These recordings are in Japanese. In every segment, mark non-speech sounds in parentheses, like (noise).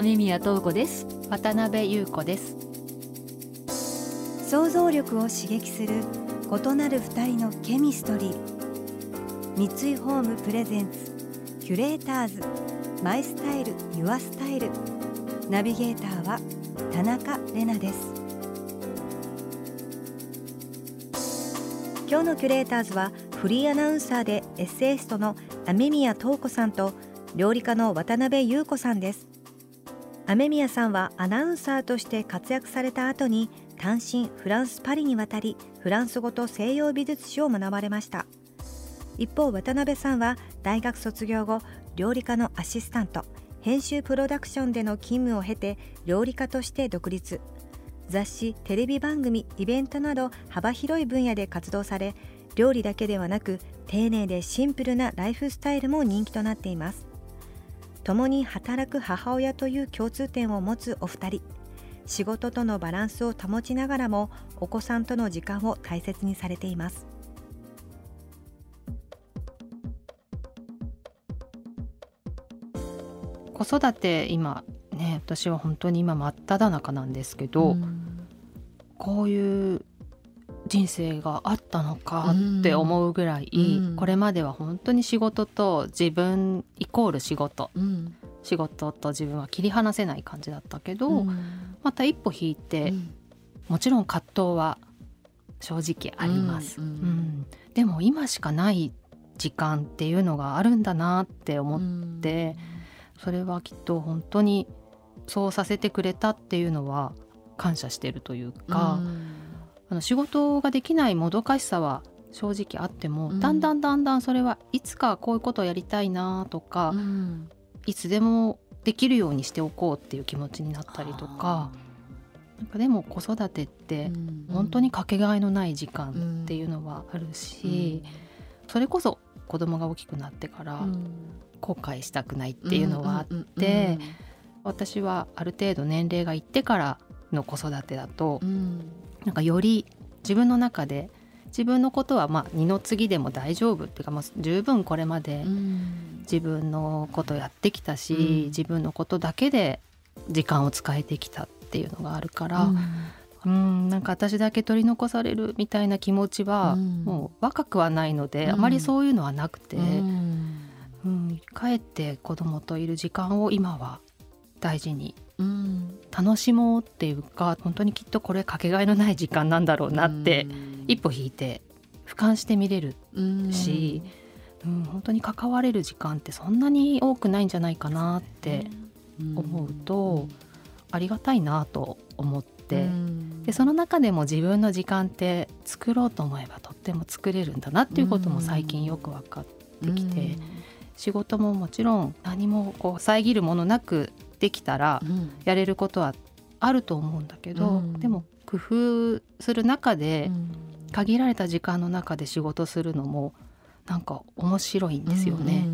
雨宮東子です。渡辺優子です。想像力を刺激する異なる二人のケミストリー。三井ホームプレゼンツキュレーターズ。マイスタイルユアスタイル。ナビゲーターは田中れなです。今日のキュレーターズはフリーアナウンサーでエッセイストの雨宮東子さんと料理家の渡辺優子さんです。雨宮さんはアナウンサーとして活躍された後に単身フランス・パリに渡りフランス語と西洋美術史を学ばれました。一方渡辺さんは大学卒業後料理家のアシスタント。編集プロダクションでの勤務を経て料理家として独立。雑誌テレビ番組イベントなど幅広い分野で活動され料理だけではなく丁寧でシンプルなライフスタイルも人気となっています。共に働く母親という共通点を持つお二人。仕事とのバランスを保ちながらもお子さんとの時間を大切にされています。子育て今ね私は本当に今真っ只中なんですけど、うん、こういう人生があったのかって思うぐらい、うん、これまでは本当に仕事と自分イコール仕事、うん、仕事と自分は切り離せない感じだったけど、うん、また一歩引いて、もちろん葛藤は正直あります、でも今しかない時間っていうのがあるんだなって思って、それはきっと本当にそうさせてくれたっていうのは感謝してるというか。あの仕事ができないもどかしさは正直あっても、うん、だんだんだんだんそれはいつかこういうことをやりたいなとか、うん、いつでもできるようにしておこうっていう気持ちになったりとか。なんかでも子育てって本当にかけがえのない時間っていうのはあるし、それこそ子供が大きくなってから後悔したくないっていうのはあって私はある程度年齢がいってからの子育てだとなんかより自分の中で自分のことはまあ二の次でも大丈夫っていうか、まあ、十分これまで自分のことやってきたし、うん、自分のことだけで時間を使えてきたっていうのがあるから、うん、うんなんか私だけ取り残されるみたいな気持ちは、もう若くはないので、あまりそういうのはなくて、うん。うん、かえって子供といる時間を今は大事に。楽しもうっていうか本当にきっとこれかけがえのない時間なんだろうなって一歩引いて俯瞰して見れるし、うん、本当に関われる時間ってそんなに多くないんじゃないかなって思うとありがたいなと思って。でその中でも自分の時間って作ろうと思えばとっても作れるんだなっていうことも最近よく分かってきて、仕事ももちろん何もこう遮るものなくできたらやれることはあると思うんだけど、うん、でも工夫する中で、限られた時間の中で仕事するのもなんか面白いんですよね。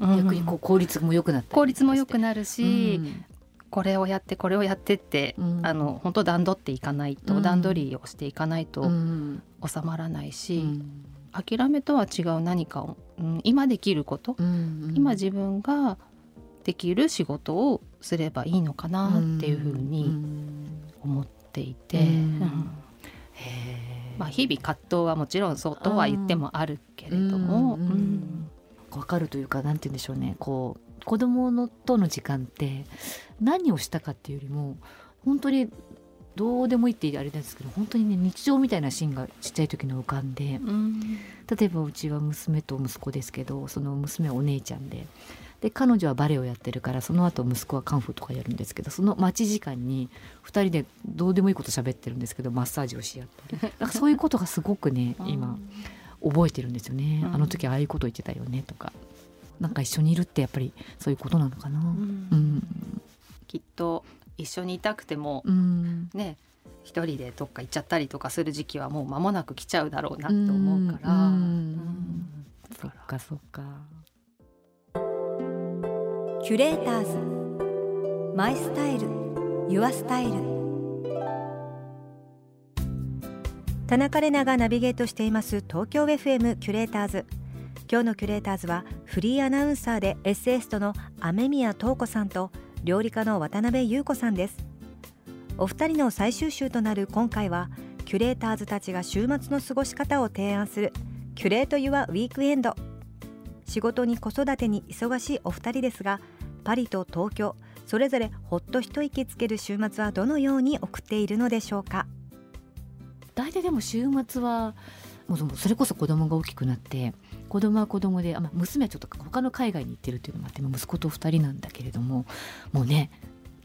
逆にこう効率も良くなった効率も良くなるし、うん、これをやってこれをやってって、うん、あの本当段取っていかないと、うん、段取りをしていかないと収まらないし、諦めとは違う何かを、今できること、今自分ができる仕事をすればいいのかなっていうふうに思っていて。まあ、日々葛藤はもちろんそうとは言ってもあるけれども、うん分かるというか何て言うんでしょうね。こう子供のとの時間って何をしたかっていうよりも本当にどうでもいいってあれなんですけど本当にね日常みたいなシーンがちっちゃい時の浮かんで、うん、例えばうちは娘と息子ですけどその娘はお姉ちゃんでで彼女はバレエをやってるからその後息子はカンフーとかやるんですけどその待ち時間に2人でどうでもいいこと喋ってるんですけどマッサージをし合ったり (laughs) なんかそういうことがすごくね今覚えてるんですよね、あの時ああいうこと言ってたよねとか。なんか一緒にいるってやっぱりそういうことなのかな。うん、きっと一緒にいたくても、うん。ね一人でどっか行っちゃったりとかする時期はもう間もなく来ちゃうだろうなと思うから。そっかそっか。キュレーターズ。マイスタイル。ユアスタイル。田中れながナビゲートしています東京 FM キュレーターズ。今日のキュレーターズはフリーアナウンサーでエッセイストの雨宮塔子さんと料理家の渡辺優子さんです。お二人の最終週となる今回はキュレーターズたちが週末の過ごし方を提案するキュレート・ユア・ウィークエンド。仕事に子育てに忙しいお二人ですがパリと東京それぞれほっと一息つける週末はどのように送っているのでしょうか？大体でも週末はもうそれこそ子供が大きくなって子供は子供であ、まあ、娘はちょっと他の海外に行ってるっていうのもあってまあ息子と2人なんだけれどももうね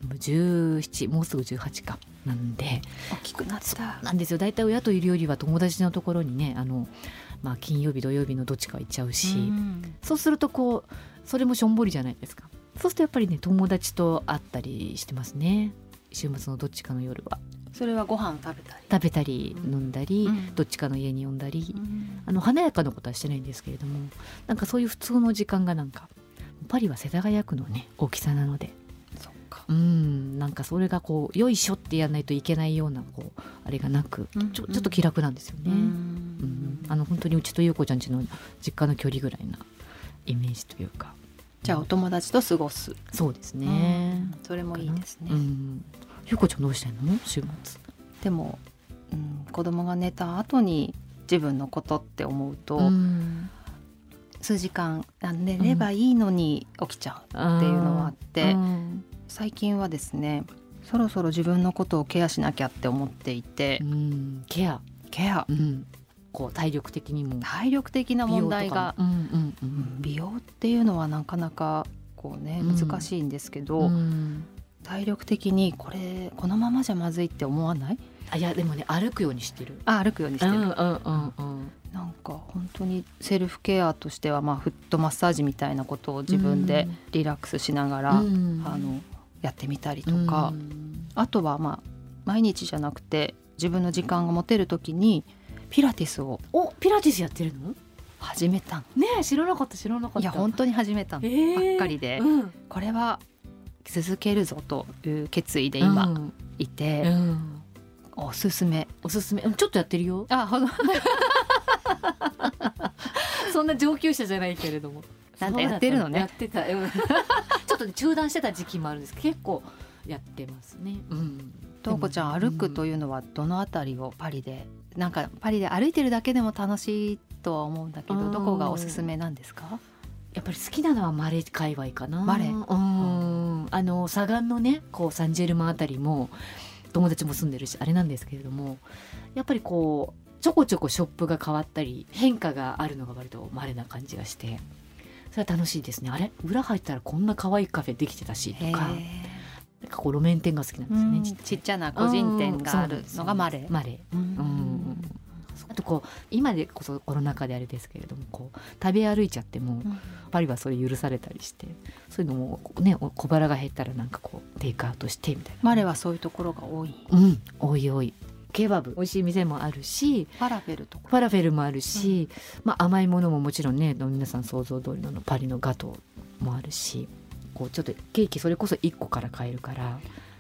もう17もうすぐ18かなんで大きくなった。なんですよ。大体親といるよりは友達のところにねあの、まあ、金曜日土曜日のどっちか行っちゃうし、うん。そうするとこうそれもしょんぼりじゃないですか。そうするとやっぱりね友達と会ったりしてますね。週末のどっちかの夜はそれはご飯食べたり。食べたり飲んだり、うんどっちかの家に呼んだり、うんあの華やかなことはしてないんですけれどもなんかそういう普通の時間がなんかパリは世田谷区のね大きさなのでそっか。うんなんかそれがこうよいしょってやらないといけないようなこうあれがなくうんちょちょっと気楽なんですよね。ううんんあの本当にうちと優子ちゃんちの実家の距離ぐらいなイメージというかじゃあお友達と過ごす。そうですね。うんそれもいいですね。うん、優子ちゃんどうしてんの？週末。でも、うん、子供が寝た後に自分のことって思うと、うん。数時間あ寝ればいいのに起きちゃうっていうのはあって、うん。最近はですねそろそろ自分のことをケアしなきゃって思っていて、うん。ケア、ケア。うん、こう体力的にも体力的な問題が美容っていうのはなかなかこうねうん。難しいんですけど、うん体力的にこれこのままじゃまずいって思わない？あいやでもね歩くようにしてる。あ歩くようにしてる、うんうんうんうん。なんか本当にセルフケアとしては、まあ、フットマッサージみたいなことを自分でリラックスしながら、うん。あのやってみたりとか、うん。あとはまあ毎日じゃなくて自分の時間が持てる時にピラティスをおピラティスやってるの？始めたの。ねえ知らなかった知らなかった。いや本当に始めたの、え。ーばっかりで、うん。これは続けるぞという決意で今うんいて、うんおすすめおすすめうんちょっとやってるよ。あほん (laughs) そんな上級者じゃないけれども。なんかやってるのねやってた。うん (laughs) ちょっとね中断してた時期もあるんですけど結構やってますね。うん。とうこちゃん歩くというのはどのあたりをパリでなんかパリで歩いてるだけでも楽しいとは思うんだけうんどどこがおすすめなんですか？やっぱり好きなのはマレ界隈かな。マレうん。あの左岸のね、こうサンジェルマンあたりも友達も住んでるしあれなんですけれども、やっぱりこうちょこちょこショップが変わったり変化があるのが割と稀な感じがして、それは楽しいですね。あれ？裏入ったらこんな可愛いカフェできてたしとか、なんかこう路面店が好きなんですよね。うんちっちゃな個人店があるのがマレマレ。うん。うんあとこう今でこそコロナ禍であれですけれどもこう食べ歩いちゃってもパリはそれ許されたりしてそういうのもねお小腹が減ったらなんかこうテイクアウトしてみたいな。マレはそういうところが多い。うんおいおい。ケバブ美味しい店もあるしファラフェルとか。ファラフェルもあるし、まあ、甘いものももちろんね皆さん想像通りのパリのガトーもあるしこうちょっとケーキそれこそ1個から買えるから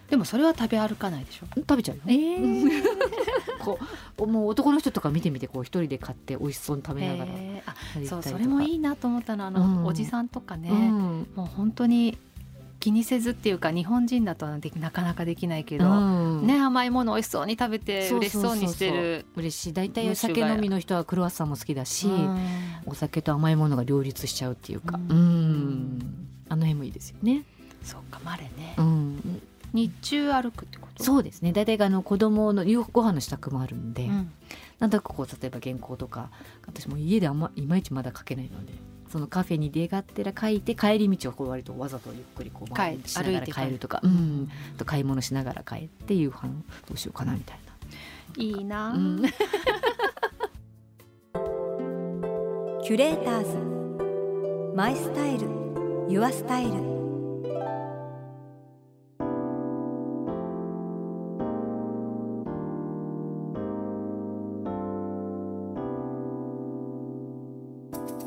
でもそれは食べ歩かないでしょ。食べちゃうよ。え (laughs) こうもう男の人とか見てみてこう一人で買って美味しそうに食べながら。あ歩いたりとか。そうそれもいいなと思ったのあの、うん。おじさんとかね、うん。もう本当に気にせずっていうか日本人だとでなかなかできないけど、うん。ね甘いもの美味しそうに食べて嬉しそうにしてる嬉しい。大体お酒飲みの人はクロワッサンも好きだし、うん。お酒と甘いものが両立しちゃうっていうか。ううん。んあの辺もいいですよね、そうかマレね、うん、日中歩くってこと？そうですね。大体あの子供の夕ご飯の支度もあるんで、うん。なんとなくこう例えば原稿とか私も家であんまいまいちまだ書けないのでそのカフェに出がってら書いて帰り道をこう割とわざとゆっくりこう回りしながら帰歩いて帰るとか、うん、あと買い物しながら帰って夕飯どうしようかなみたいな。いいな、うん。 Curators。My Style。Your Style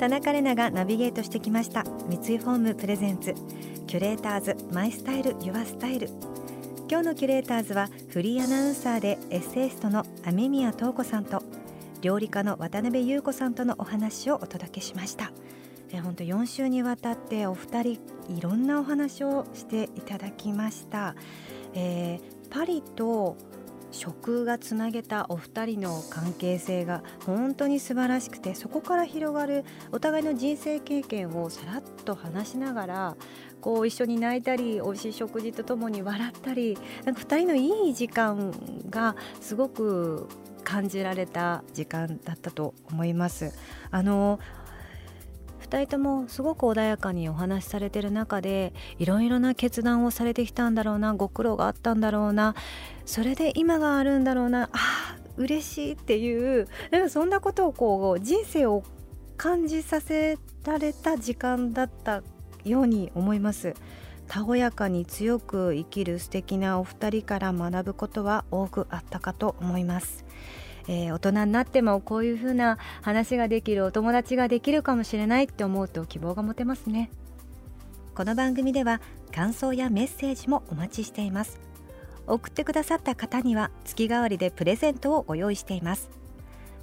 田中れながナビゲートしてきました。三井ホーム presents。Curators My Style Your Style。今日のキュレーターズはフリーアナウンサーでエッセイストの雨宮塔子さんと料理家の渡辺優子さんとのお話をお届けしました。え本当4週にわたってお二人いろんなお話をしていただきました、えー、パリと食がつなげたお二人の関係性が本当に素晴らしくてそこから広がるお互いの人生経験をさらっと話しながらこう一緒に泣いたり美味しい食事とともに笑ったりなんか2人のいい時間がすごく感じられた時間だったと思います。あの2人ともすごく穏やかにお話しされてる中でいろいろな決断をされてきたんだろうなご苦労があったんだろうなそれで今があるんだろうなあ嬉しいっていうでもそんなことをこう人生を感じさせられた時間だったように思いますたおやかに強く生きる素敵なお二人から学ぶことは多くあったかと思います。えー、大人になってもこういう風な話ができるお友達ができるかもしれないって思うと希望が持てますね。この番組では感想やメッセージもお待ちしています。送ってくださった方には月替わりでプレゼントをご用意しています。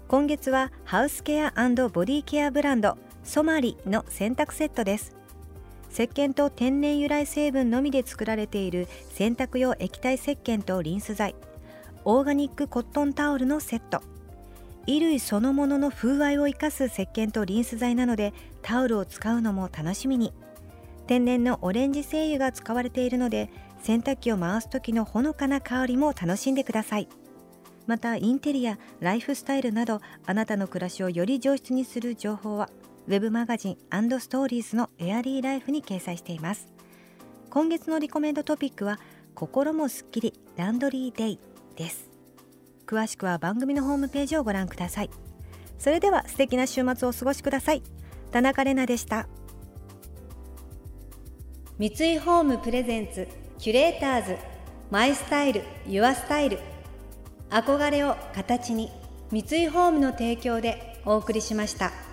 今月はハウスケアボディケアブランドソマリの洗濯セットです。石鹸と天然由来成分のみで作られている洗濯用液体石鹸とリンス剤。オーガニックコットンタオルのセット。衣類そのものの風合いを生かす石鹸とリンス剤なのでタオルを使うのも楽しみに。天然のオレンジ精油が使われているので洗濯機を回す時のほのかな香りも楽しんでください。またインテリアライフスタイルなどあなたの暮らしをより上質にする情報は web マガジンストーリーズのエアリーライフに掲載しています。今月のリコメンドトピックは心もすっきりランドリーデイ。です。詳しくは番組のホームページをご覧ください。それでは素敵な週末をお過ごしください。田中れなでした。三井ホームプレゼンツキュレーターズマイスタイルユアスタイル。憧れを形に三井ホームの提供でお送りしました。